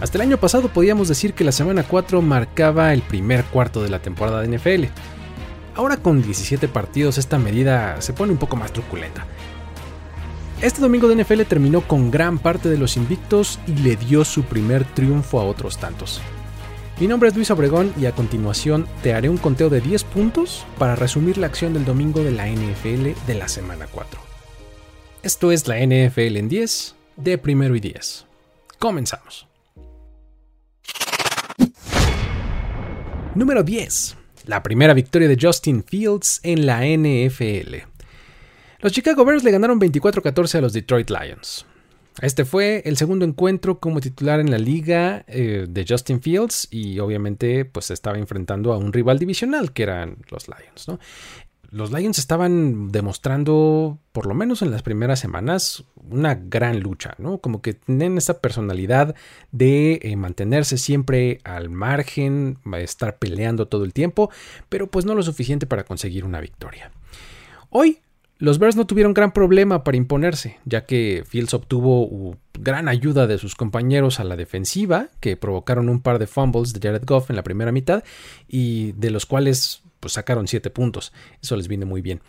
Hasta el año pasado podíamos decir que la semana 4 marcaba el primer cuarto de la temporada de NFL. Ahora con 17 partidos esta medida se pone un poco más truculenta. Este domingo de NFL terminó con gran parte de los invictos y le dio su primer triunfo a otros tantos. Mi nombre es Luis Obregón y a continuación te haré un conteo de 10 puntos para resumir la acción del domingo de la NFL de la semana 4. Esto es la NFL en 10 de primero y 10. Comenzamos. Número 10. La primera victoria de Justin Fields en la NFL. Los Chicago Bears le ganaron 24-14 a los Detroit Lions. Este fue el segundo encuentro como titular en la liga eh, de Justin Fields y obviamente pues estaba enfrentando a un rival divisional que eran los Lions. Los Lions estaban demostrando, por lo menos en las primeras semanas, una gran lucha, ¿no? Como que tienen esa personalidad de eh, mantenerse siempre al margen, estar peleando todo el tiempo, pero pues no lo suficiente para conseguir una victoria. Hoy los Bears no tuvieron gran problema para imponerse, ya que Fields obtuvo gran ayuda de sus compañeros a la defensiva, que provocaron un par de fumbles de Jared Goff en la primera mitad y de los cuales pues, sacaron 7 puntos. Eso les viene muy bien.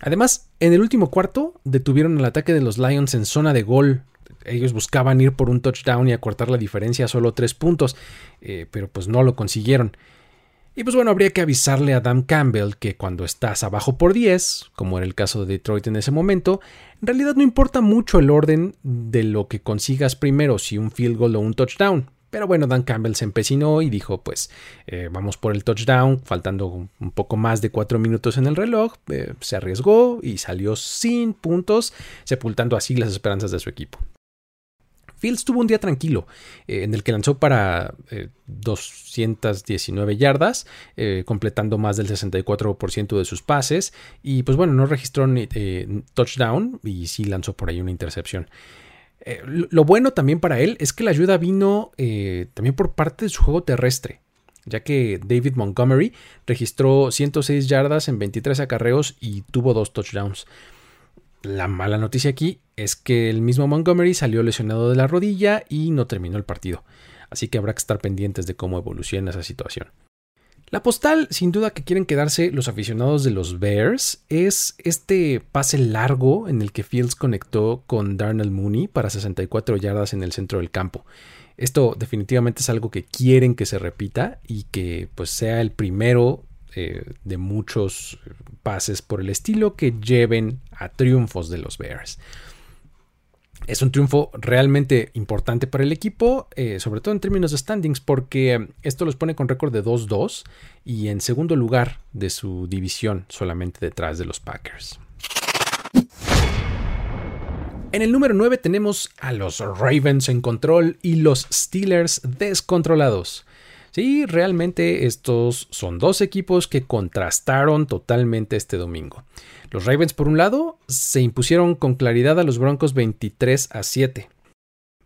Además, en el último cuarto detuvieron el ataque de los Lions en zona de gol. Ellos buscaban ir por un touchdown y acortar la diferencia a solo 3 puntos, eh, pero pues no lo consiguieron. Y pues bueno, habría que avisarle a Adam Campbell que cuando estás abajo por 10, como era el caso de Detroit en ese momento, en realidad no importa mucho el orden de lo que consigas primero, si un field goal o un touchdown. Pero bueno, Dan Campbell se empecinó y dijo, pues eh, vamos por el touchdown, faltando un poco más de 4 minutos en el reloj, eh, se arriesgó y salió sin puntos, sepultando así las esperanzas de su equipo. Fields tuvo un día tranquilo, eh, en el que lanzó para 219 eh, yardas, eh, completando más del 64% de sus pases, y pues bueno, no registró ni touchdown y sí lanzó por ahí una intercepción. Lo bueno también para él es que la ayuda vino también por parte de su juego terrestre ya que David Montgomery registró 106 yardas en 23 acarreos y tuvo dos touchdowns. La mala noticia aquí es que el mismo Montgomery salió lesionado de la rodilla y no terminó el partido, así que habrá que estar pendientes de cómo evoluciona esa situación. La postal, sin duda que quieren quedarse los aficionados de los Bears, es este pase largo en el que Fields conectó con Darnell Mooney para 64 yardas en el centro del campo. Esto definitivamente es algo que quieren que se repita y que pues sea el primero eh, de muchos pases por el estilo que lleven a triunfos de los Bears. Es un triunfo realmente importante para el equipo, eh, sobre todo en términos de standings, porque esto los pone con récord de 2-2 y en segundo lugar de su división, solamente detrás de los Packers. En el número 9 tenemos a los Ravens en control y los Steelers descontrolados. Sí, realmente estos son dos equipos que contrastaron totalmente este domingo. Los Ravens, por un lado, se impusieron con claridad a los Broncos 23 a 7,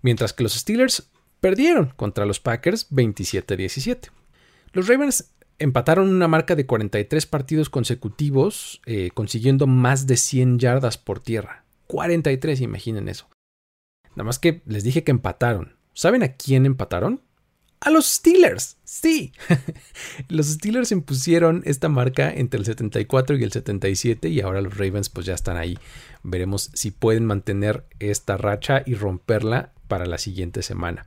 mientras que los Steelers perdieron contra los Packers 27 a 17. Los Ravens empataron una marca de 43 partidos consecutivos, eh, consiguiendo más de 100 yardas por tierra. 43, imaginen eso. Nada más que les dije que empataron. ¿Saben a quién empataron? A los Steelers. Sí, los Steelers impusieron esta marca entre el 74 y el 77 y ahora los Ravens pues ya están ahí. Veremos si pueden mantener esta racha y romperla para la siguiente semana.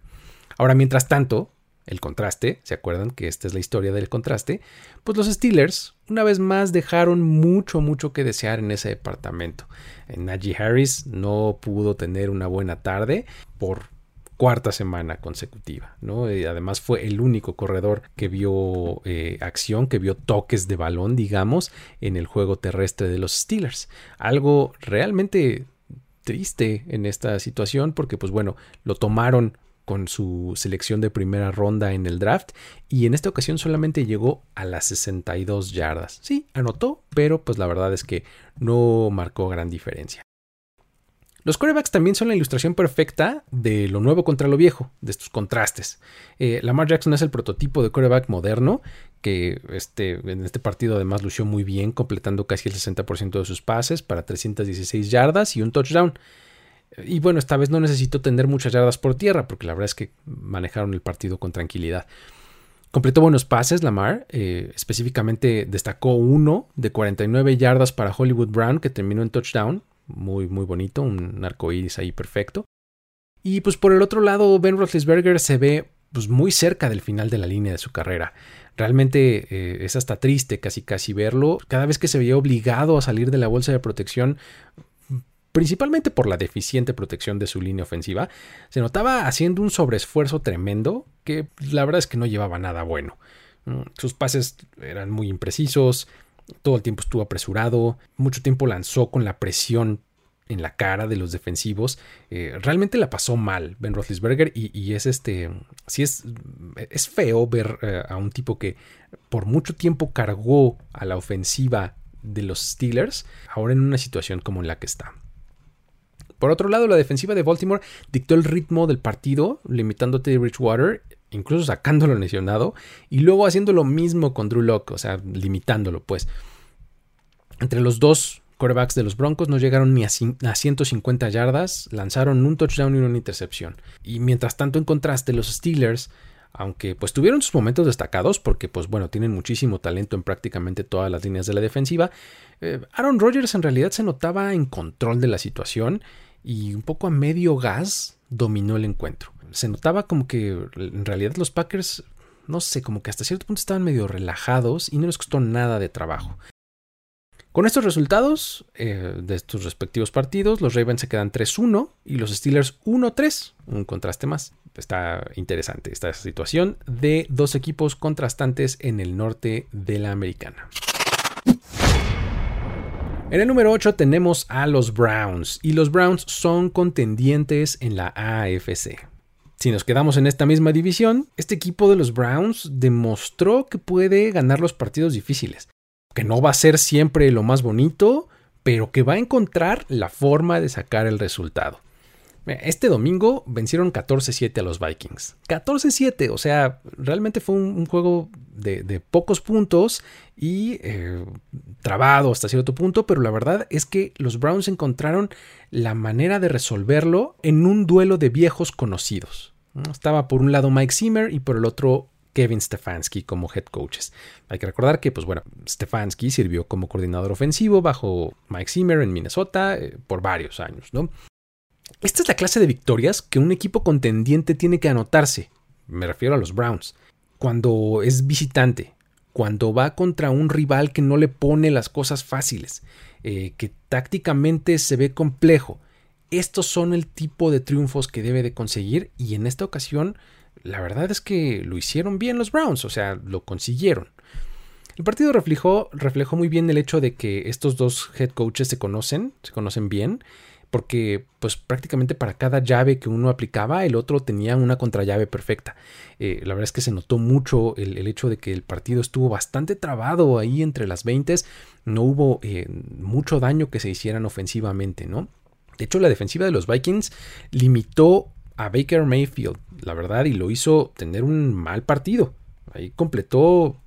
Ahora, mientras tanto, el contraste, ¿se acuerdan que esta es la historia del contraste? Pues los Steelers una vez más dejaron mucho, mucho que desear en ese departamento. Najee Harris no pudo tener una buena tarde por cuarta semana consecutiva. ¿no? Eh, además fue el único corredor que vio eh, acción, que vio toques de balón, digamos, en el juego terrestre de los Steelers. Algo realmente triste en esta situación porque pues bueno, lo tomaron con su selección de primera ronda en el draft y en esta ocasión solamente llegó a las 62 yardas. Sí, anotó, pero pues la verdad es que no marcó gran diferencia. Los corebacks también son la ilustración perfecta de lo nuevo contra lo viejo, de estos contrastes. Eh, Lamar Jackson es el prototipo de coreback moderno, que este, en este partido además lució muy bien, completando casi el 60% de sus pases para 316 yardas y un touchdown. Y bueno, esta vez no necesitó tener muchas yardas por tierra, porque la verdad es que manejaron el partido con tranquilidad. Completó buenos pases Lamar, eh, específicamente destacó uno de 49 yardas para Hollywood Brown que terminó en touchdown, muy muy bonito, un arco iris ahí perfecto. Y pues por el otro lado, Ben Roethlisberger se ve pues muy cerca del final de la línea de su carrera. Realmente eh, es hasta triste casi casi verlo. Cada vez que se veía obligado a salir de la bolsa de protección, principalmente por la deficiente protección de su línea ofensiva, se notaba haciendo un sobreesfuerzo tremendo que la verdad es que no llevaba nada bueno. Mm, sus pases eran muy imprecisos, todo el tiempo estuvo apresurado, mucho tiempo lanzó con la presión en la cara de los defensivos. Eh, realmente la pasó mal Ben Roethlisberger y, es este, sí es, es feo ver eh, a un tipo que por mucho tiempo cargó a la ofensiva de los Steelers, ahora en una situación como la que está. Por otro lado, la defensiva de Baltimore dictó el ritmo del partido, limitando a Bridgewater, incluso sacándolo lesionado, y luego haciendo lo mismo con Drew Locke, o sea, limitándolo, pues. Entre los dos quarterbacks de los Broncos no llegaron ni a, 150 yardas, lanzaron un touchdown y una intercepción. Y mientras tanto, en contraste, los Steelers aunque pues tuvieron sus momentos destacados porque pues bueno, tienen muchísimo talento en prácticamente todas las líneas de la defensiva, eh, Aaron Rodgers en realidad se notaba en control de la situación y un poco a medio gas dominó el encuentro. Se notaba como que en realidad los Packers, no sé, como que hasta cierto punto estaban medio relajados y no les costó nada de trabajo. Con estos resultados eh, de estos respectivos partidos, los Ravens se quedan 3-1 y los Steelers 1-3, un contraste más. Está interesante esta situación de dos equipos contrastantes en el norte de la americana. En el número 8 tenemos a los Browns y los Browns son contendientes en la AFC. Si nos quedamos en esta misma división, este equipo de los Browns demostró que puede ganar los partidos difíciles, que no va a ser siempre lo más bonito, pero que va a encontrar la forma de sacar el resultado. Este domingo vencieron 14-7 a los Vikings. 14-7, o sea, realmente fue un, juego de, pocos puntos y eh, trabado hasta cierto punto, pero la verdad es que los Browns encontraron la manera de resolverlo en un duelo de viejos conocidos. Estaba por un lado Mike Zimmer y por el otro Kevin Stefanski como head coaches. Hay que recordar que, pues bueno, Stefanski sirvió como coordinador ofensivo bajo Mike Zimmer en Minnesota eh, por varios años, ¿no? Esta es la clase de victorias que un equipo contendiente tiene que anotarse. Me refiero a los Browns. Cuando es visitante, cuando va contra un rival que no le pone las cosas fáciles, eh, que tácticamente se ve complejo. Estos son el tipo de triunfos que debe de conseguir y en esta ocasión la verdad es que lo hicieron bien los Browns, o sea, lo consiguieron. El partido reflejó, reflejó muy bien el hecho de que estos dos head coaches se conocen, se conocen bien porque pues prácticamente para cada llave que uno aplicaba el otro tenía una contrallave perfecta. Eh, la verdad es que se notó mucho el, hecho de que el partido estuvo bastante trabado ahí entre las 20, no hubo eh, mucho daño que se hicieran ofensivamente, ¿no? De hecho, la defensiva de los Vikings limitó a Baker Mayfield, la verdad, y lo hizo tener un mal partido. Ahí completó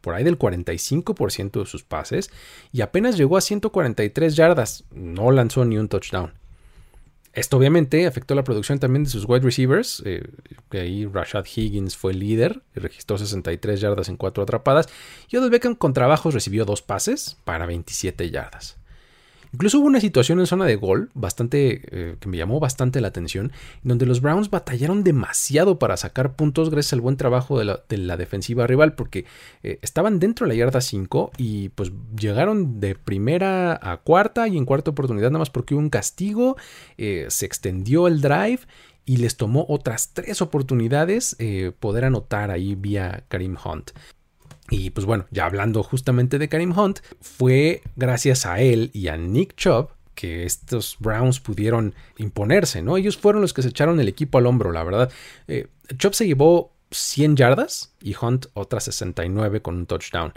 por ahí del 45% de sus pases y apenas llegó a 143 yardas, no lanzó ni un touchdown. Esto obviamente afectó la producción también de sus wide receivers, eh, que ahí Rashad Higgins fue líder y registró 63 yardas en 4 atrapadas, y Odell Beckham con trabajos recibió 2 pases para 27 yardas. Incluso hubo una situación en zona de gol bastante eh, que me llamó bastante la atención, donde los Browns batallaron demasiado para sacar puntos gracias al buen trabajo de la, defensiva rival, porque eh, estaban dentro de la yarda 5 y pues llegaron de primera a cuarta y en cuarta oportunidad nada más porque hubo un castigo, eh, se extendió el drive y les tomó otras tres oportunidades poder anotar ahí vía Karim Hunt. Y pues bueno, ya hablando justamente de Karim Hunt, fue gracias a él y a Nick Chubb que estos Browns pudieron imponerse, ¿no? Ellos fueron los que se echaron el equipo al hombro, la verdad. Eh, Chubb se llevó 100 yardas y Hunt otras 69 con un touchdown.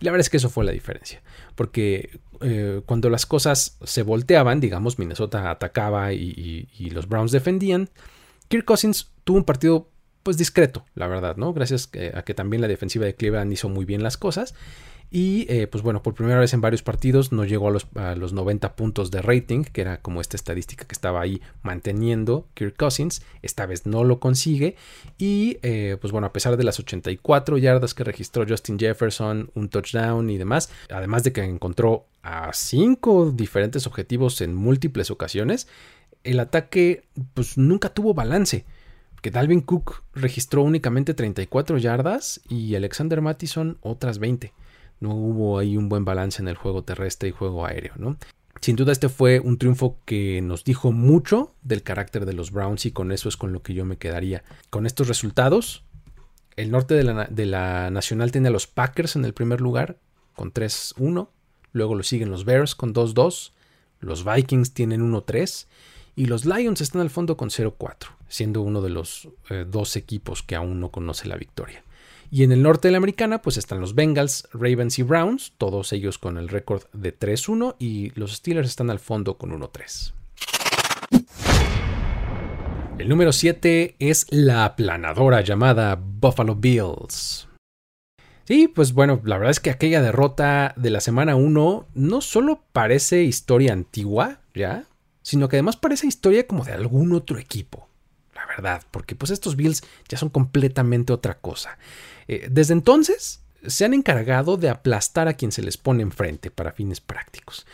Y la verdad es que eso fue la diferencia, porque eh, cuando las cosas se volteaban, digamos, Minnesota atacaba y, y los Browns defendían, Kirk Cousins tuvo un partido pues discreto, la verdad, ¿no? Gracias a que también la defensiva de Cleveland hizo muy bien las cosas. Y eh, pues bueno, por primera vez en varios partidos no llegó a los, a los, 90 puntos de rating, que era como esta estadística que estaba ahí manteniendo Kirk Cousins. Esta vez no lo consigue. Y eh, pues bueno, a pesar de las 84 yardas que registró Justin Jefferson, un touchdown y demás, además de que encontró a cinco diferentes objetivos en múltiples ocasiones, el ataque pues nunca tuvo balance Dalvin Cook registró únicamente 34 yardas y Alexander Mattison otras 20 no hubo ahí un buen balance en el juego terrestre y juego aéreo, ¿no? Sin duda este fue un triunfo que nos dijo mucho del carácter de los Browns y con eso es con lo que yo me quedaría. Con estos resultados, el norte de la, de la Nacional tiene a los Packers en el primer lugar con 3-1, luego lo siguen los Bears con 2-2, los Vikings tienen 1-3 y los Lions están al fondo con 0-4, siendo uno de los eh, dos equipos que aún no conoce la victoria. Y en el norte de la americana, pues están los Bengals, Ravens y Browns, todos ellos con el récord de 3-1 y los Steelers están al fondo con 1-3. El número 7 es la aplanadora llamada Buffalo Bills. Sí, pues bueno, la verdad es que aquella derrota de la semana 1 no solo parece historia antigua, ¿ya? Sino que además parece historia como de algún otro equipo. Porque pues estos Bills ya son completamente otra cosa. Eh, desde entonces se han encargado de aplastar a quien se les pone enfrente para fines prácticos.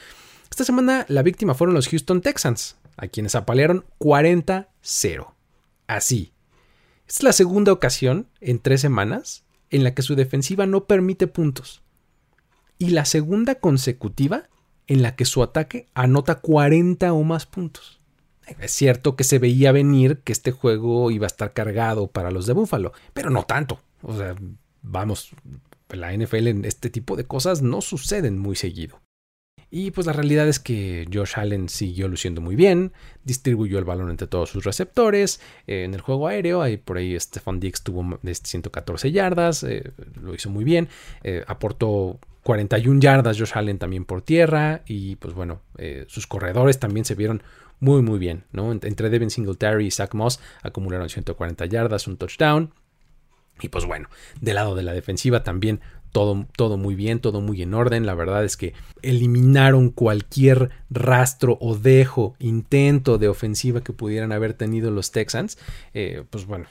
Esta semana la víctima fueron los Houston Texans, a quienes apalearon 40-0. Así. Esta es la segunda ocasión en tres semanas en la que su defensiva no permite puntos. Y la segunda consecutiva en la que su ataque anota 40 o más puntos. Es cierto que se veía venir que este juego iba a estar cargado para los de Buffalo, pero no tanto. O sea, vamos, la NFL en este tipo de cosas no suceden muy seguido. Y pues la realidad es que Josh Allen siguió luciendo muy bien, distribuyó el balón entre todos sus receptores. Eh, en el juego aéreo, ahí por ahí Stefan Dix tuvo 114 yardas, eh, lo hizo muy bien. Eh, aportó 41 yardas Josh Allen también por tierra. Y pues bueno, sus corredores también se vieron muy muy bien. ¿no? Entre Devin Singletary y Zach Moss acumularon 140 yardas, un touchdown. Y pues bueno, del lado de la defensiva también todo, todo, muy bien, todo muy en orden. La verdad es que eliminaron cualquier rastro o dejo, intento de ofensiva que pudieran haber tenido los Texans. Eh, pues bueno,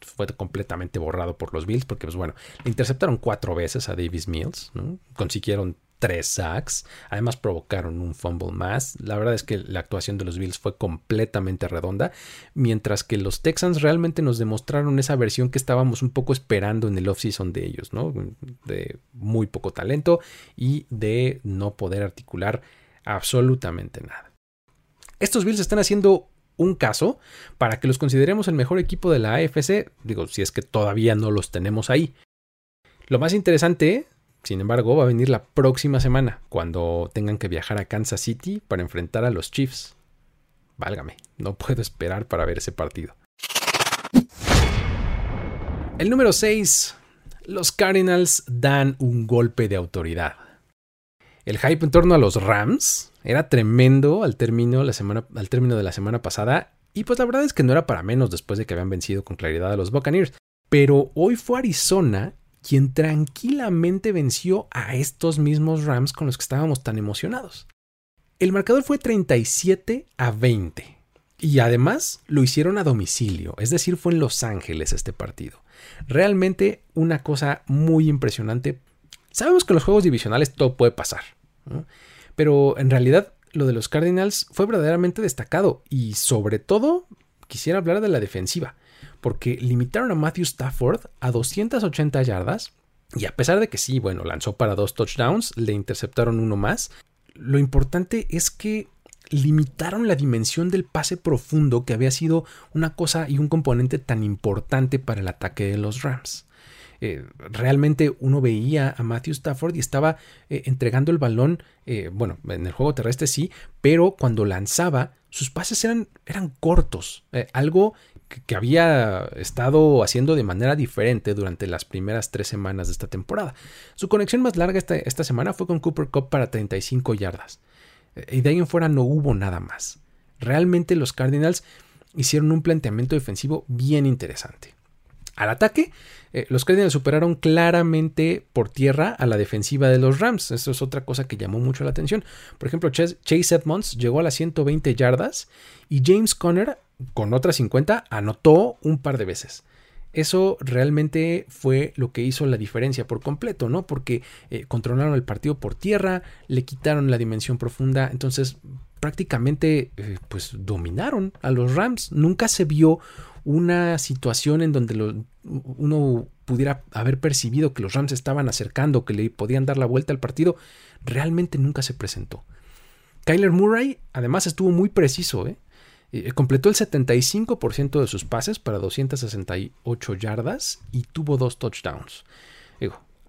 fue completamente borrado por los Bills porque pues bueno, interceptaron cuatro veces a Davis Mills, ¿no? consiguieron tres sacks. Además provocaron un fumble más. La verdad es que la actuación de los Bills fue completamente redonda, mientras que los Texans realmente nos demostraron esa versión que estábamos un poco esperando en el offseason de ellos, ¿no? De muy poco talento y de no poder articular absolutamente nada. Estos Bills están haciendo un caso para que los consideremos el mejor equipo de la AFC, digo, si es que todavía no los tenemos ahí. Lo más interesante sin embargo, va a venir la próxima semana, cuando tengan que viajar a Kansas City para enfrentar a los Chiefs. Válgame, no puedo esperar para ver ese partido. El número 6. Los Cardinals dan un golpe de autoridad. El hype en torno a los Rams era tremendo al término, la semana, al término de la semana pasada y pues la verdad es que no era para menos después de que habían vencido con claridad a los Buccaneers. Pero hoy fue Arizona quien tranquilamente venció a estos mismos Rams con los que estábamos tan emocionados. El marcador fue 37 a 20. Y además lo hicieron a domicilio, es decir, fue en Los Ángeles este partido. Realmente una cosa muy impresionante. Sabemos que en los juegos divisionales todo puede pasar, pero en realidad lo de los Cardinals fue verdaderamente destacado y sobre todo quisiera hablar de la defensiva porque limitaron a Matthew Stafford a 280 yardas y a pesar de que sí, bueno, lanzó para dos touchdowns, le interceptaron uno más, lo importante es que limitaron la dimensión del pase profundo que había sido una cosa y un componente tan importante para el ataque de los Rams. Eh, realmente uno veía a Matthew Stafford y estaba eh, entregando el balón, eh, bueno, en el juego terrestre sí, pero cuando lanzaba, sus pases eran, eran cortos, algo que, había estado haciendo de manera diferente durante las primeras tres semanas de esta temporada. Su conexión más larga esta, esta semana fue con Cooper Cup para 35 yardas. Y de ahí en fuera no hubo nada más. Realmente los Cardinals hicieron un planteamiento defensivo bien interesante. Al ataque, eh, los Cardinals superaron claramente por tierra a la defensiva de los Rams. Eso es otra cosa que llamó mucho la atención. Por ejemplo, Chase Edmonds llegó a las 120 yardas y James Conner, con otras 50, anotó un par de veces. Eso realmente fue lo que hizo la diferencia por completo, ¿no? Porque eh, controlaron el partido por tierra, le quitaron la dimensión profunda, entonces prácticamente eh, pues dominaron a los Rams. Nunca se vio una situación en donde uno pudiera haber percibido que los Rams estaban acercando, que le podían dar la vuelta al partido, realmente nunca se presentó. Kyler Murray además estuvo muy preciso, ¿eh? Eh, completó el 75% de sus pases para 268 yardas y tuvo dos touchdowns.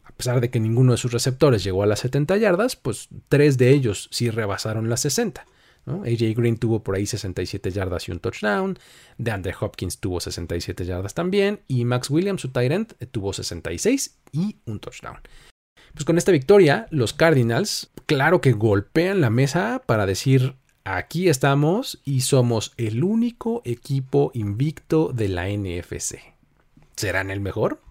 A pesar de que ninguno de sus receptores llegó a las 70 yardas, pues tres de ellos sí rebasaron las 60. AJ Green tuvo por ahí 67 yardas y un touchdown. DeAndre Hopkins tuvo 67 yardas también. Y Max Williams, su end, tuvo 66 y un touchdown. Pues con esta victoria, los Cardinals, claro que golpean la mesa para decir, aquí estamos y somos el único equipo invicto de la NFC. ¿Serán el mejor?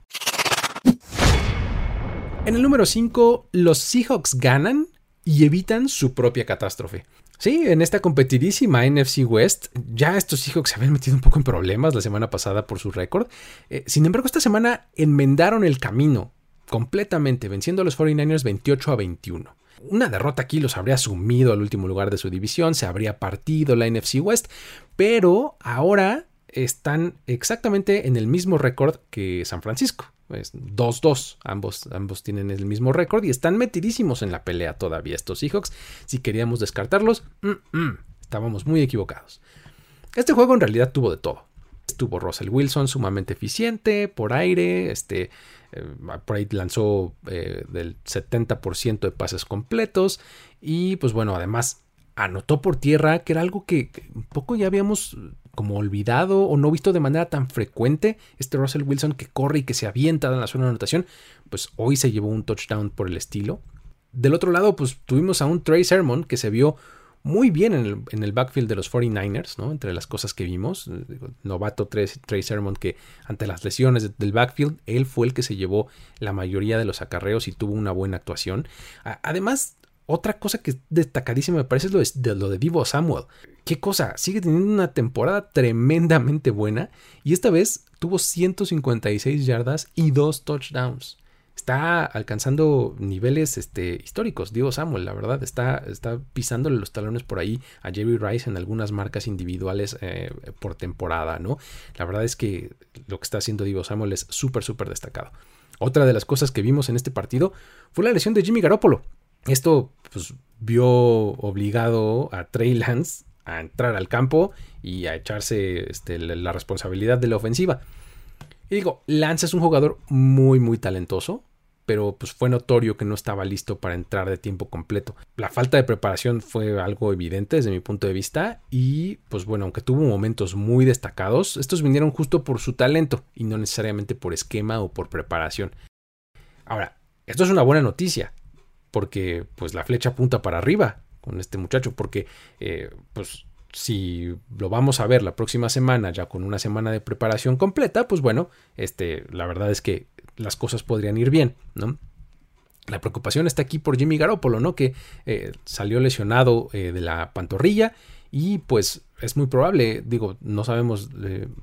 En el número 5, los Seahawks ganan y evitan su propia catástrofe. Sí, en esta competidísima NFC West, ya estos Seahawks se habían metido un poco en problemas la semana pasada por su récord. Eh, sin embargo, esta semana enmendaron el camino completamente, venciendo a los 49ers 28 a 21. Una derrota aquí los habría sumido al último lugar de su división, se habría partido la NFC West, pero ahora están exactamente en el mismo récord que San Francisco. 2-2. ambos, ambos tienen el mismo récord y están metidísimos en la pelea todavía estos Seahawks. Si queríamos descartarlos, mm, mm, estábamos muy equivocados. Este juego en realidad tuvo de todo. Estuvo Russell Wilson sumamente eficiente por aire, este, eh, por ahí lanzó eh, del 70% de pases completos y pues bueno, además anotó por tierra, que era algo que, un poco ya habíamos como olvidado o no visto de manera tan frecuente. Este Russell Wilson que corre y que se avienta en la zona de anotación, pues hoy se llevó un touchdown por el estilo. Del otro lado, pues tuvimos a un Trey Sermon que se vio muy bien en el, backfield de los 49ers, ¿no? Entre las cosas que vimos, novato Trey, Trey Sermon que ante las lesiones del backfield, él fue el que se llevó la mayoría de los acarreos y tuvo una buena actuación. Además, otra cosa que es destacadísima me parece es lo de, lo de Divo Samuel. ¿Qué cosa? Sigue teniendo una temporada tremendamente buena y esta vez tuvo 156 yardas y dos touchdowns. Está alcanzando niveles este, históricos, Divo Samuel, la verdad. Está, pisándole los talones por ahí a Jerry Rice en algunas marcas individuales eh, por temporada, ¿no? La verdad es que lo que está haciendo Divo Samuel es súper, súper destacado. Otra de las cosas que vimos en este partido fue la lesión de Jimmy Garoppolo. Esto pues, vio obligado a Trey Lance a entrar al campo y a echarse este, la responsabilidad de la ofensiva. Y digo, Lance es un jugador muy, muy talentoso, pero pues fue notorio que no estaba listo para entrar de tiempo completo. La falta de preparación fue algo evidente desde mi punto de vista y pues bueno, aunque tuvo momentos muy destacados, estos vinieron justo por su talento y no necesariamente por esquema o por preparación. Ahora, esto es una buena noticia porque pues la flecha apunta para arriba con este muchacho, porque eh, pues si lo vamos a ver la próxima semana ya con una semana de preparación completa, pues bueno, este, la verdad es que las cosas podrían ir bien, ¿no? La preocupación está aquí por Jimmy Garoppolo, ¿no? Que eh, salió lesionado eh, de la pantorrilla y pues es muy probable, digo, no sabemos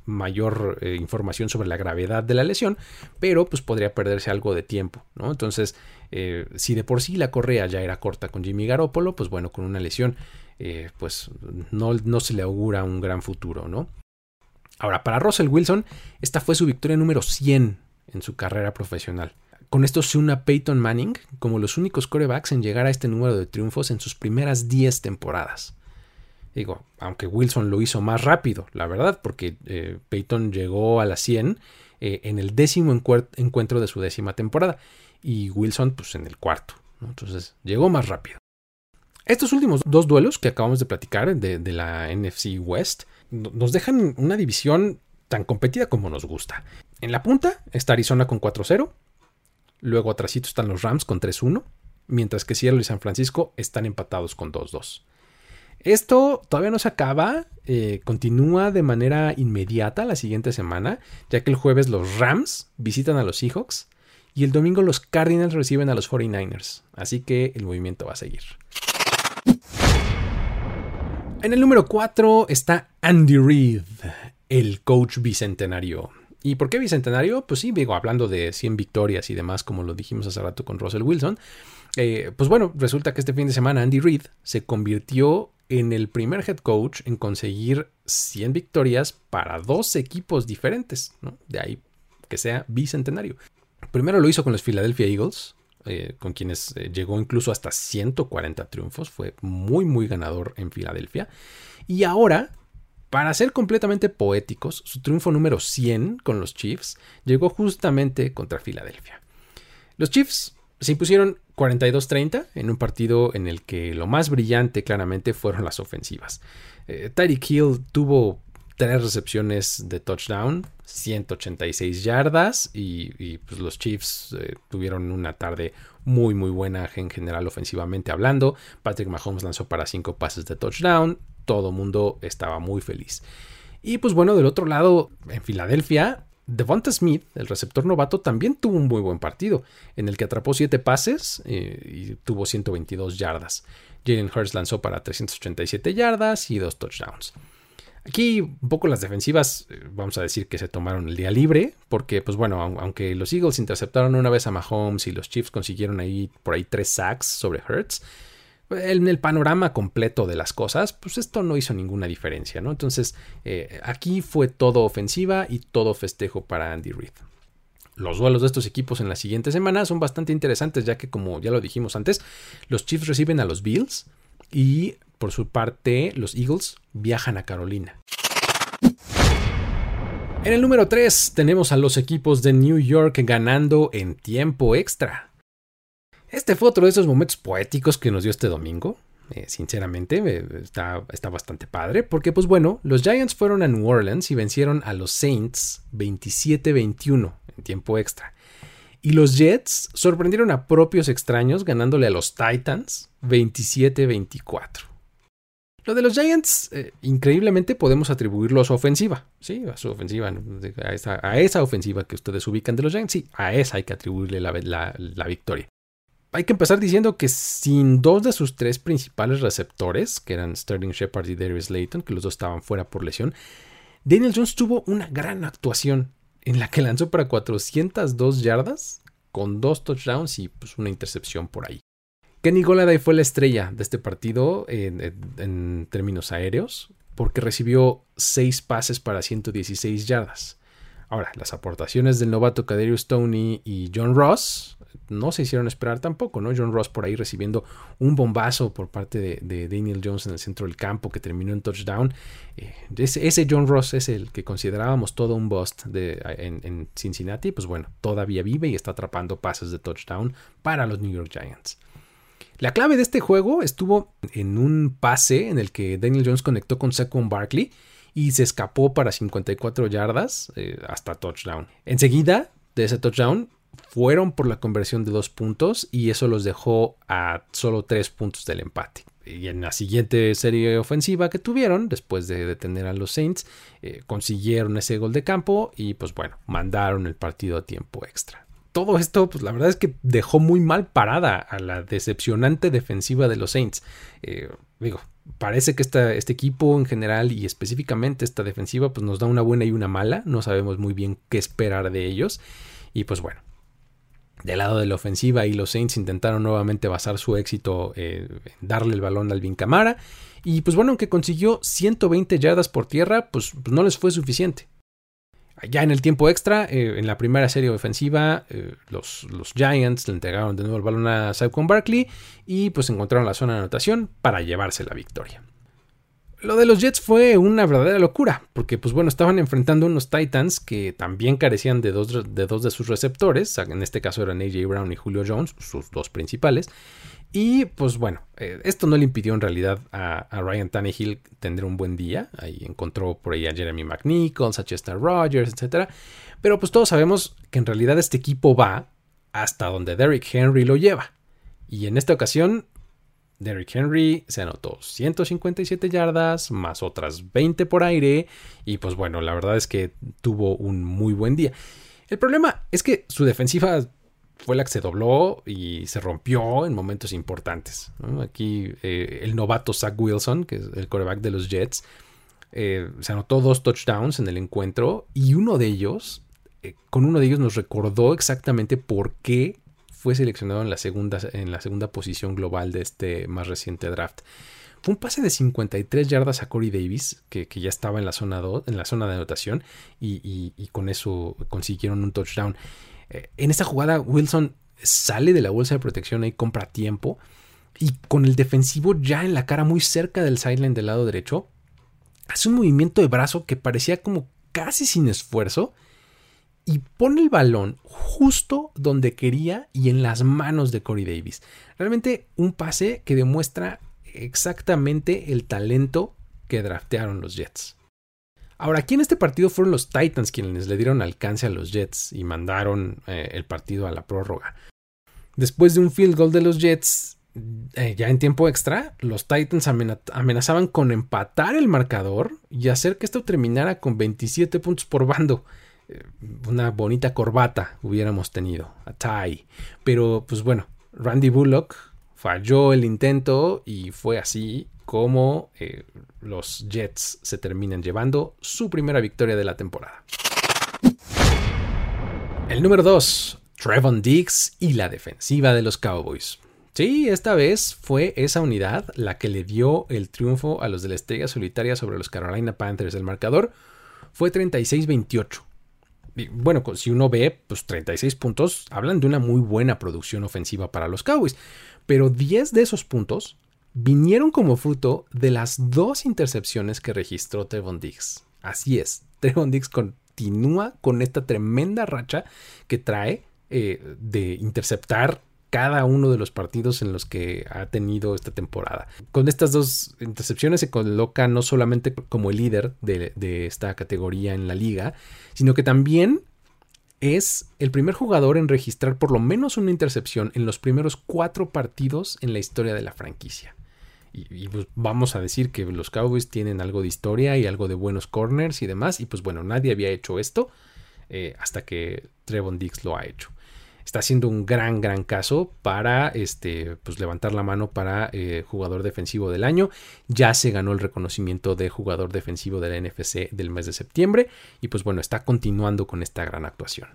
mayor información sobre la gravedad de la lesión, pero pues podría perderse algo de tiempo, ¿no? Entonces, eh, si de por sí la correa ya era corta con Jimmy Garoppolo, pues bueno, con una lesión, eh, pues no, se le augura un gran futuro, ¿no? Ahora, para Russell Wilson, esta fue su victoria número 100 en su carrera profesional. Con esto se une Peyton Manning como los únicos corebacks en llegar a este número de triunfos en sus primeras 10 temporadas. Digo, aunque Wilson lo hizo más rápido, la verdad, porque eh, Peyton llegó a las 100 en el décimo encuentro de su décima temporada y Wilson pues en el cuarto. Entonces llegó más rápido. Estos últimos dos duelos que acabamos de platicar de, la NFC West nos dejan una división tan competida como nos gusta. En la punta está Arizona con 4-0, luego atrásito están los Rams con 3-1, mientras que Seattle y San Francisco están empatados con 2-2. Esto todavía no se acaba, eh, continúa de manera inmediata la siguiente semana, ya que el jueves los Rams visitan a los Seahawks y el domingo los Cardinals reciben a los 49ers, así que el movimiento va a seguir. En el número 4 está Andy Reid, el coach bicentenario. ¿Y por qué bicentenario? Pues sí, digo, hablando de 100 victorias y demás, como lo dijimos hace rato con Russell Wilson. Eh, pues bueno, resulta que este fin de semana Andy Reid se convirtió en el primer head coach en conseguir 100 victorias para dos equipos diferentes, De ahí que sea bicentenario. Primero lo hizo con los Philadelphia Eagles, eh, con quienes eh, llegó incluso hasta 140 triunfos, fue muy muy ganador en Filadelfia. Y ahora, para ser completamente poéticos, su triunfo número 100 con los Chiefs llegó justamente contra Filadelfia. Los Chiefs se impusieron 42-30 en un partido en el que lo más brillante claramente fueron las ofensivas. Eh, Tyreek Hill tuvo tres recepciones de touchdown, 186 yardas y, pues los Chiefs eh, tuvieron una tarde muy muy buena en general ofensivamente hablando. Patrick Mahomes lanzó para cinco pases de touchdown, todo mundo estaba muy feliz. Y pues bueno, del otro lado, en Filadelfia, Devonta Smith, el receptor novato, también tuvo un muy buen partido, en el que atrapó 7 pases eh, y tuvo 122 yardas. Jalen Hurts lanzó para 387 yardas y 2 touchdowns. Aquí un poco las defensivas, eh, vamos a decir que se tomaron el día libre, porque pues bueno, aunque los Eagles interceptaron una vez a Mahomes y los Chiefs consiguieron ahí por ahí tres sacks sobre Hurts, en el panorama completo de las cosas, pues esto no hizo ninguna diferencia, ¿no? Entonces, eh, aquí fue todo ofensiva y todo festejo para Andy Reid. Los duelos de estos equipos en la siguiente semana son bastante interesantes, ya que como ya lo dijimos antes, los Chiefs reciben a los Bills y por su parte, los Eagles viajan a Carolina. En el número 3 tenemos a los equipos de New York ganando en tiempo extra. Este fue otro de esos momentos poéticos que nos dio este domingo. Eh, sinceramente, eh, está, está, bastante padre. Porque, pues bueno, los Giants fueron a New Orleans y vencieron a los Saints 27-21 en tiempo extra. Y los Jets sorprendieron a propios extraños ganándole a los Titans 27-24. Lo de los Giants, eh, increíblemente podemos atribuirlo a su ofensiva, ¿sí? A su ofensiva, a esa, ofensiva que ustedes ubican de los Giants, sí, a esa hay que atribuirle la, victoria. Hay que empezar diciendo que sin dos de sus tres principales receptores, que eran Sterling Shepard y Darius Layton, que los dos estaban fuera por lesión, Daniel Jones tuvo una gran actuación en la que lanzó para 402 yardas con dos touchdowns y pues una intercepción por ahí. Kenny Goladay fue la estrella de este partido en, términos aéreos porque recibió 6 pases para 116 yardas. Ahora, las aportaciones del novato Kaderius Stoney y John Ross no se hicieron esperar tampoco, ¿no? John Ross por ahí recibiendo un bombazo por parte de, Daniel Jones en el centro del campo que terminó en touchdown. Eh, ese, John Ross es el que considerábamos todo un bust en, en Cincinnati, pues bueno, todavía vive y está atrapando pases de touchdown para los New York Giants. La clave de este juego estuvo en un pase en el que Daniel Jones conectó con Saquon Barkley y se escapó para 54 yardas eh, hasta touchdown. Enseguida de ese touchdown fueron por la conversión de dos puntos y eso los dejó a solo tres puntos del empate. Y en la siguiente serie ofensiva que tuvieron, después de detener a los Saints, eh, consiguieron ese gol de campo y pues bueno, mandaron el partido a tiempo extra todo esto, pues la verdad es que dejó muy mal parada a la decepcionante defensiva de los Saints. Eh, digo, parece que este equipo en general y específicamente esta defensiva, pues nos da una buena y una mala. No sabemos muy bien qué esperar de ellos. Y pues bueno, del lado de la ofensiva y los Saints intentaron nuevamente basar su éxito en darle el balón al Camara. Y pues bueno, aunque consiguió 120 yardas por tierra, pues, pues no les fue suficiente. Ya en el tiempo extra, eh, en la primera serie ofensiva, eh, los, los, Giants le entregaron de nuevo el balón a Saquon Barkley y pues encontraron la zona de anotación para llevarse la victoria. Lo de los Jets fue una verdadera locura, porque pues bueno, estaban enfrentando unos Titans que también carecían de dos de, dos de sus receptores, en este caso eran AJ Brown y Julio Jones, sus dos principales, y pues bueno, eh, esto no le impidió en realidad a, Ryan Tannehill tener un buen día. Ahí encontró por ahí a Jeremy McNichols, a Chester Rogers, etc. Pero pues todos sabemos que en realidad este equipo va hasta donde Derrick Henry lo lleva. Y en esta ocasión, Derrick Henry se anotó 157 yardas, más otras 20 por aire, y pues bueno, la verdad es que tuvo un muy buen día. El problema es que su defensiva fue la que se dobló y se rompió en momentos importantes. Aquí eh, el novato Zach Wilson, que es el coreback de los Jets, eh, se anotó dos touchdowns en el encuentro y uno de ellos, eh, con uno de ellos nos recordó exactamente por qué fue seleccionado en la segunda, en la segunda posición global de este más reciente draft. Fue un pase de 53 yardas a Corey Davis, que, ya estaba en la zona en la zona de anotación, y, con eso consiguieron un touchdown. En esta jugada, Wilson sale de la bolsa de protección y compra tiempo. Y con el defensivo ya en la cara, muy cerca del sideline del lado derecho, hace un movimiento de brazo que parecía como casi sin esfuerzo y pone el balón justo donde quería y en las manos de Corey Davis. Realmente un pase que demuestra exactamente el talento que draftearon los Jets. Ahora, aquí en este partido fueron los Titans quienes le dieron alcance a los Jets y mandaron eh, el partido a la prórroga. Después de un field goal de los Jets, eh, ya en tiempo extra, los Titans amenazaban con empatar el marcador y hacer que esto terminara con 27 puntos por bando. Eh, una bonita corbata hubiéramos tenido, a tie. Pero pues bueno, Randy Bullock falló el intento y fue así como eh, los Jets se terminan llevando su primera victoria de la temporada. El número 2, Trevon Diggs y la defensiva de los Cowboys. Sí, esta vez fue esa unidad la que le dio el triunfo a los de la estrella solitaria sobre los Carolina Panthers. El marcador fue 36-28 bueno, si uno ve, pues 36 puntos hablan de una muy buena producción ofensiva para los Cowboys, pero 10 de esos puntos vinieron como fruto de las dos intercepciones que registró Trevon Diggs. Así es, Trevon Diggs continúa con esta tremenda racha que trae eh, de interceptar cada uno de los partidos en los que ha tenido esta temporada. Con estas dos intercepciones se coloca no solamente como el líder de, esta categoría en la liga, sino que también es el primer jugador en registrar por lo menos una intercepción en los primeros cuatro partidos en la historia de la franquicia. Y, pues vamos a decir que los Cowboys tienen algo de historia y algo de buenos corners y demás. Y pues bueno, nadie había hecho esto eh, hasta que Trevon Dix lo ha hecho está haciendo un gran, gran caso para este, pues, levantar la mano para eh, jugador defensivo del año. Ya se ganó el reconocimiento de jugador defensivo de la NFC del mes de septiembre y pues bueno, está continuando con esta gran actuación.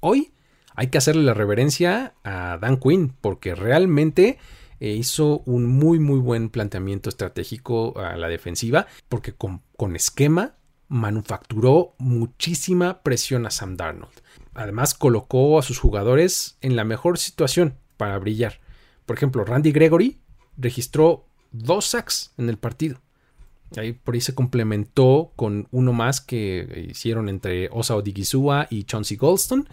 Hoy hay que hacerle la reverencia a Dan Quinn porque realmente eh, hizo un muy muy buen planteamiento estratégico a la defensiva porque con, esquema manufacturó muchísima presión a Sam Darnold. Además, colocó a sus jugadores en la mejor situación para brillar. Por ejemplo, Randy Gregory registró dos sacks en el partido. Ahí por ahí se complementó con uno más que hicieron entre Osa Odigizua y Chauncey Goldstone.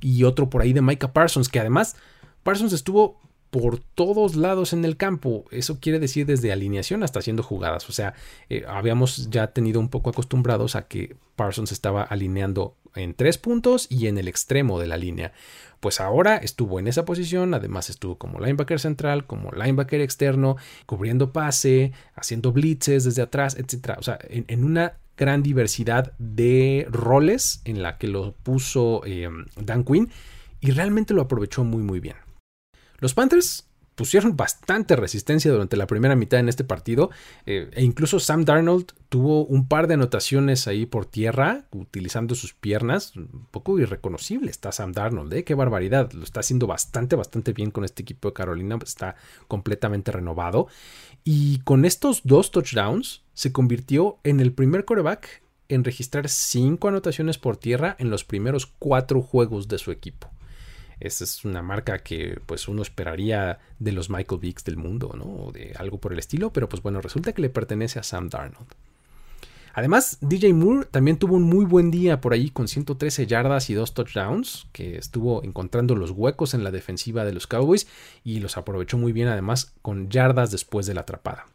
Y otro por ahí de Micah Parsons, que además Parsons estuvo por todos lados en el campo. Eso quiere decir desde alineación hasta haciendo jugadas. O sea, eh, habíamos ya tenido un poco acostumbrados a que Parsons estaba alineando en tres puntos y en el extremo de la línea. Pues ahora estuvo en esa posición, además estuvo como linebacker central, como linebacker externo, cubriendo pase, haciendo blitzes desde atrás, etc. O sea, en, una gran diversidad de roles en la que lo puso eh, Dan Quinn y realmente lo aprovechó muy muy bien. Los Panthers pusieron bastante resistencia durante la primera mitad en este partido eh, e incluso Sam Darnold tuvo un par de anotaciones ahí por tierra utilizando sus piernas, un poco irreconocible está Sam Darnold, ¿eh? qué barbaridad, lo está haciendo bastante, bastante bien con este equipo de Carolina, está completamente renovado y con estos dos touchdowns se convirtió en el primer coreback en registrar cinco anotaciones por tierra en los primeros cuatro juegos de su equipo. Esa es una marca que pues uno esperaría de los Michael Vicks del mundo, ¿no? O de algo por el estilo, pero pues bueno, resulta que le pertenece a Sam Darnold. Además, DJ Moore también tuvo un muy buen día por ahí con 113 yardas y dos touchdowns, que estuvo encontrando los huecos en la defensiva de los Cowboys y los aprovechó muy bien además con yardas después de la atrapada.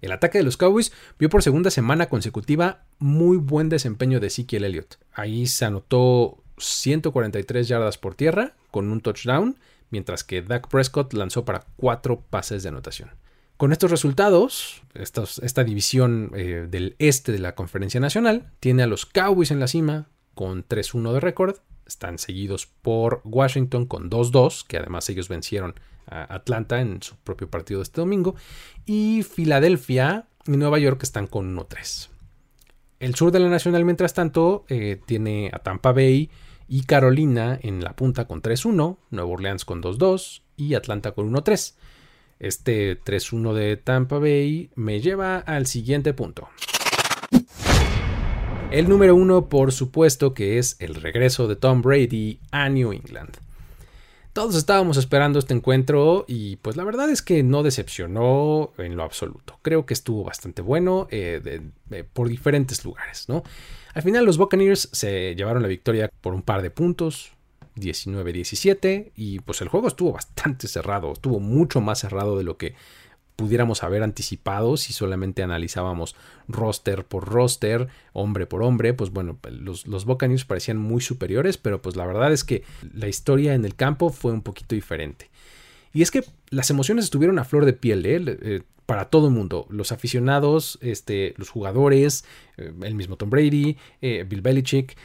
El ataque de los Cowboys vio por segunda semana consecutiva muy buen desempeño de Ezekiel Elliott. Ahí se anotó 143 yardas por tierra con un touchdown, mientras que Dak Prescott lanzó para cuatro pases de anotación. Con estos resultados, esta división eh, del este de la Conferencia Nacional tiene a los Cowboys en la cima con 3-1 de récord. Están seguidos por Washington con 2-2, que además ellos vencieron a Atlanta en su propio partido este domingo. Y Filadelfia y Nueva York están con 1-3. El sur de la Nacional, mientras tanto, eh, tiene a Tampa Bay y Carolina en la punta con 3-1, Nueva Orleans con 2-2 y Atlanta con 1-3. Este 3-1 de Tampa Bay me lleva al siguiente punto. El número uno, por supuesto, que es el regreso de Tom Brady a New England. Todos estábamos esperando este encuentro y pues la verdad es que no decepcionó en lo absoluto. Creo que estuvo bastante bueno eh, por diferentes lugares, ¿no? Al final los Buccaneers se llevaron la victoria por un par de puntos, 19-17, y pues el juego estuvo bastante cerrado, estuvo mucho más cerrado de lo que pudiéramos haber anticipado si solamente analizábamos roster por roster, hombre por hombre, pues bueno, los, Buccaneers parecían muy superiores, pero pues la verdad es que la historia en el campo fue un poquito diferente. Y es que las emociones estuvieron a flor de piel, ¿eh? Eh para todo el mundo, los aficionados, este, los jugadores, eh, el mismo Tom Brady, eh, Bill Belichick,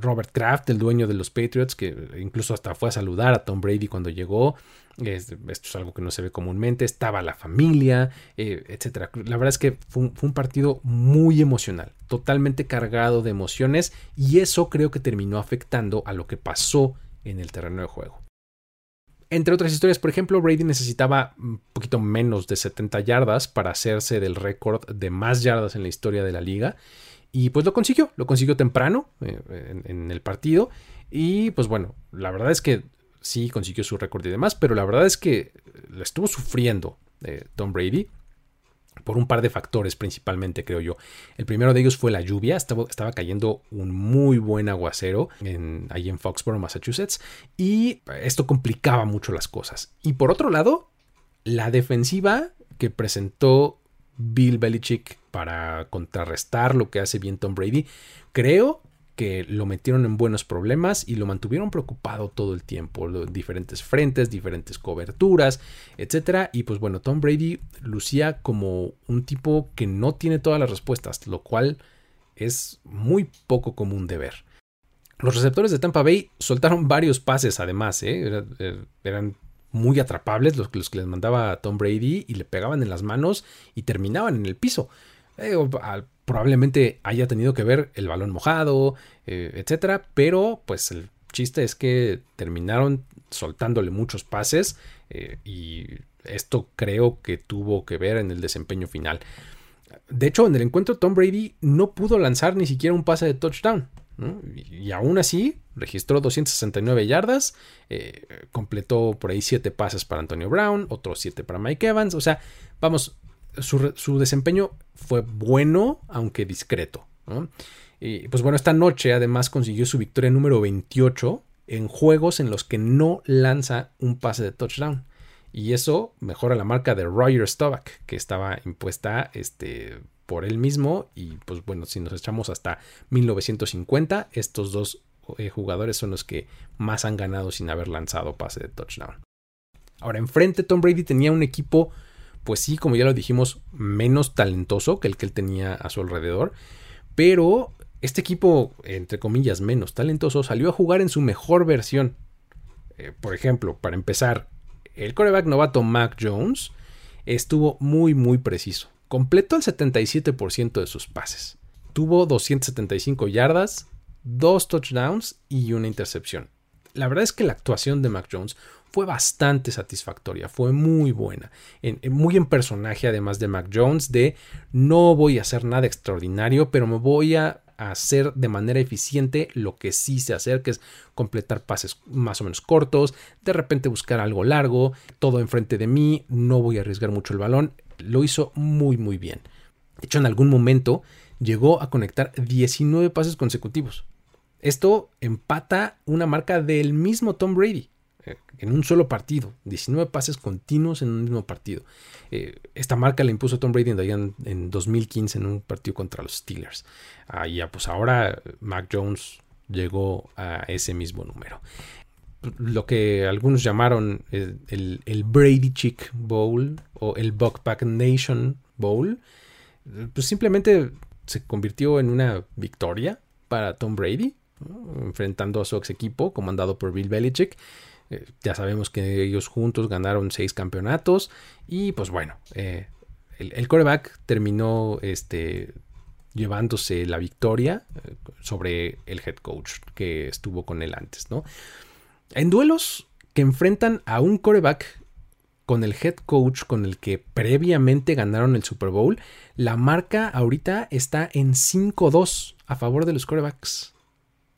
Robert Kraft, el dueño de los Patriots, que incluso hasta fue a saludar a Tom Brady cuando llegó, esto es algo que no se ve comúnmente. Estaba la familia, eh, etcétera. La verdad es que fue un, partido muy emocional, totalmente cargado de emociones, y eso creo que terminó afectando a lo que pasó en el terreno de juego. Entre otras historias, por ejemplo, Brady necesitaba un poquito menos de 70 yardas para hacerse del récord de más yardas en la historia de la liga. Y pues lo consiguió, lo consiguió temprano eh, en, el partido. Y pues bueno, la verdad es que sí consiguió su récord y demás, pero la verdad es que la estuvo sufriendo eh, Tom Brady por un par de factores principalmente, creo yo. El primero de ellos fue la lluvia, estaba, estaba cayendo un muy buen aguacero en, ahí en Foxborough, Massachusetts, y esto complicaba mucho las cosas. Y por otro lado, la defensiva que presentó Bill Belichick para contrarrestar lo que hace bien Tom Brady, creo que lo metieron en buenos problemas y lo mantuvieron preocupado todo el tiempo, diferentes frentes, diferentes coberturas, etcétera. Y pues bueno, Tom Brady lucía como un tipo que no tiene todas las respuestas, lo cual es muy poco común de ver. Los receptores de Tampa Bay soltaron varios pases además, ¿eh? Eh, eran muy atrapables los, los que les mandaba Tom Brady y le pegaban en las manos y terminaban en el piso. Eh, probablemente haya tenido que ver el balón mojado, eh, etcétera, pero pues el chiste es que terminaron soltándole muchos pases eh, y esto creo que tuvo que ver en el desempeño final. De hecho, en el encuentro Tom Brady no pudo lanzar ni siquiera un pase de touchdown. Y, aún así registró 269 yardas, eh, completó por ahí 7 pases para Antonio Brown, otros 7 para Mike Evans. O sea, vamos, su, desempeño fue bueno, aunque discreto. Y pues bueno, esta noche además consiguió su victoria número 28 en juegos en los que no lanza un pase de touchdown. Y eso mejora la marca de Roger Staubach, que estaba impuesta este, por él mismo. Y pues bueno, si nos echamos hasta 1950, estos dos eh, jugadores son los que más han ganado sin haber lanzado pase de touchdown. Ahora, enfrente Tom Brady tenía un equipo pues sí, como ya lo dijimos, menos talentoso que el que él tenía a su alrededor, pero este equipo, entre comillas, menos talentoso, salió a jugar en su mejor versión. Eh, por ejemplo, para empezar, el coreback novato Mac Jones estuvo muy, muy preciso. Completó el 77% de sus pases. Tuvo 275 yardas, dos touchdowns y una intercepción. La verdad es que la actuación de Mac Jones fue bastante satisfactoria, fue muy buena, muy en personaje además de Mac Jones, de no voy a hacer nada extraordinario, pero me voy a hacer de manera eficiente lo que sí sé hacer, que es completar pases más o menos cortos, de repente buscar algo largo, todo enfrente de mí, no voy a arriesgar mucho el balón, lo hizo muy muy bien. De hecho, en algún momento llegó a conectar 19 pases consecutivos. Esto empata una marca del mismo Tom Brady en un solo partido, 19 pases continuos en un mismo partido. Eh, esta marca la impuso Tom Brady en, en 2015 en un partido contra los Steelers. Ah, pues ahora Mac Jones llegó a ese mismo número. lo que algunos llamaron el, el, Brady Chick Bowl o el Buckpack Nation Bowl, pues simplemente se convirtió en una victoria para Tom Brady, enfrentando a su ex equipo comandado por Bill Belichick. Eh, ya sabemos que ellos juntos ganaron seis campeonatos y pues bueno, eh, el, el, coreback terminó este, llevándose la victoria eh, sobre el head coach que estuvo con él antes, ¿no? En duelos que enfrentan a un coreback con el head coach con el que previamente ganaron el Super Bowl, la marca ahorita está en 5-2 a favor de los corebacks.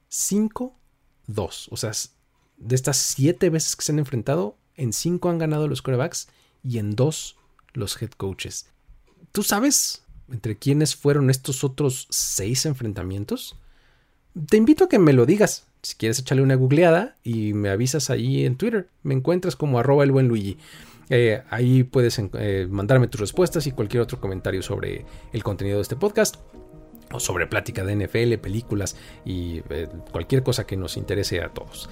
5-2. O sea, de estas 7 veces que se han enfrentado, en 5 han ganado los corebacks y en 2 los head coaches. ¿Tú sabes entre quiénes fueron estos otros 6 enfrentamientos? Te invito a que me lo digas. Si quieres echarle una googleada y me avisas ahí en Twitter. Me encuentras como arroba el buen Luigi. Eh, ahí puedes eh, mandarme tus respuestas y cualquier otro comentario sobre el contenido de este podcast sobre plática de NFL, películas y eh, cualquier cosa que nos interese a todos.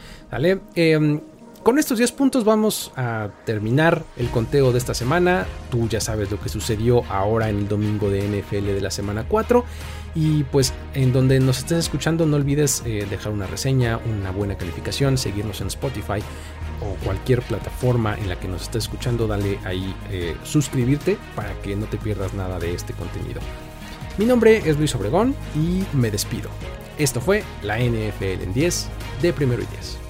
Em, con estos 10 puntos vamos a terminar el conteo de esta semana. Tú ya sabes lo que sucedió ahora en el domingo de NFL de la semana 4. Y pues en donde nos estés escuchando no olvides eh, dejar una reseña, una buena calificación, seguirnos en Spotify o cualquier plataforma en la que nos estés escuchando. Dale ahí eh, suscribirte para que no te pierdas nada de este contenido. Mi nombre es Luis Obregón y me despido. Esto fue la NFL en 10 de primero y 10.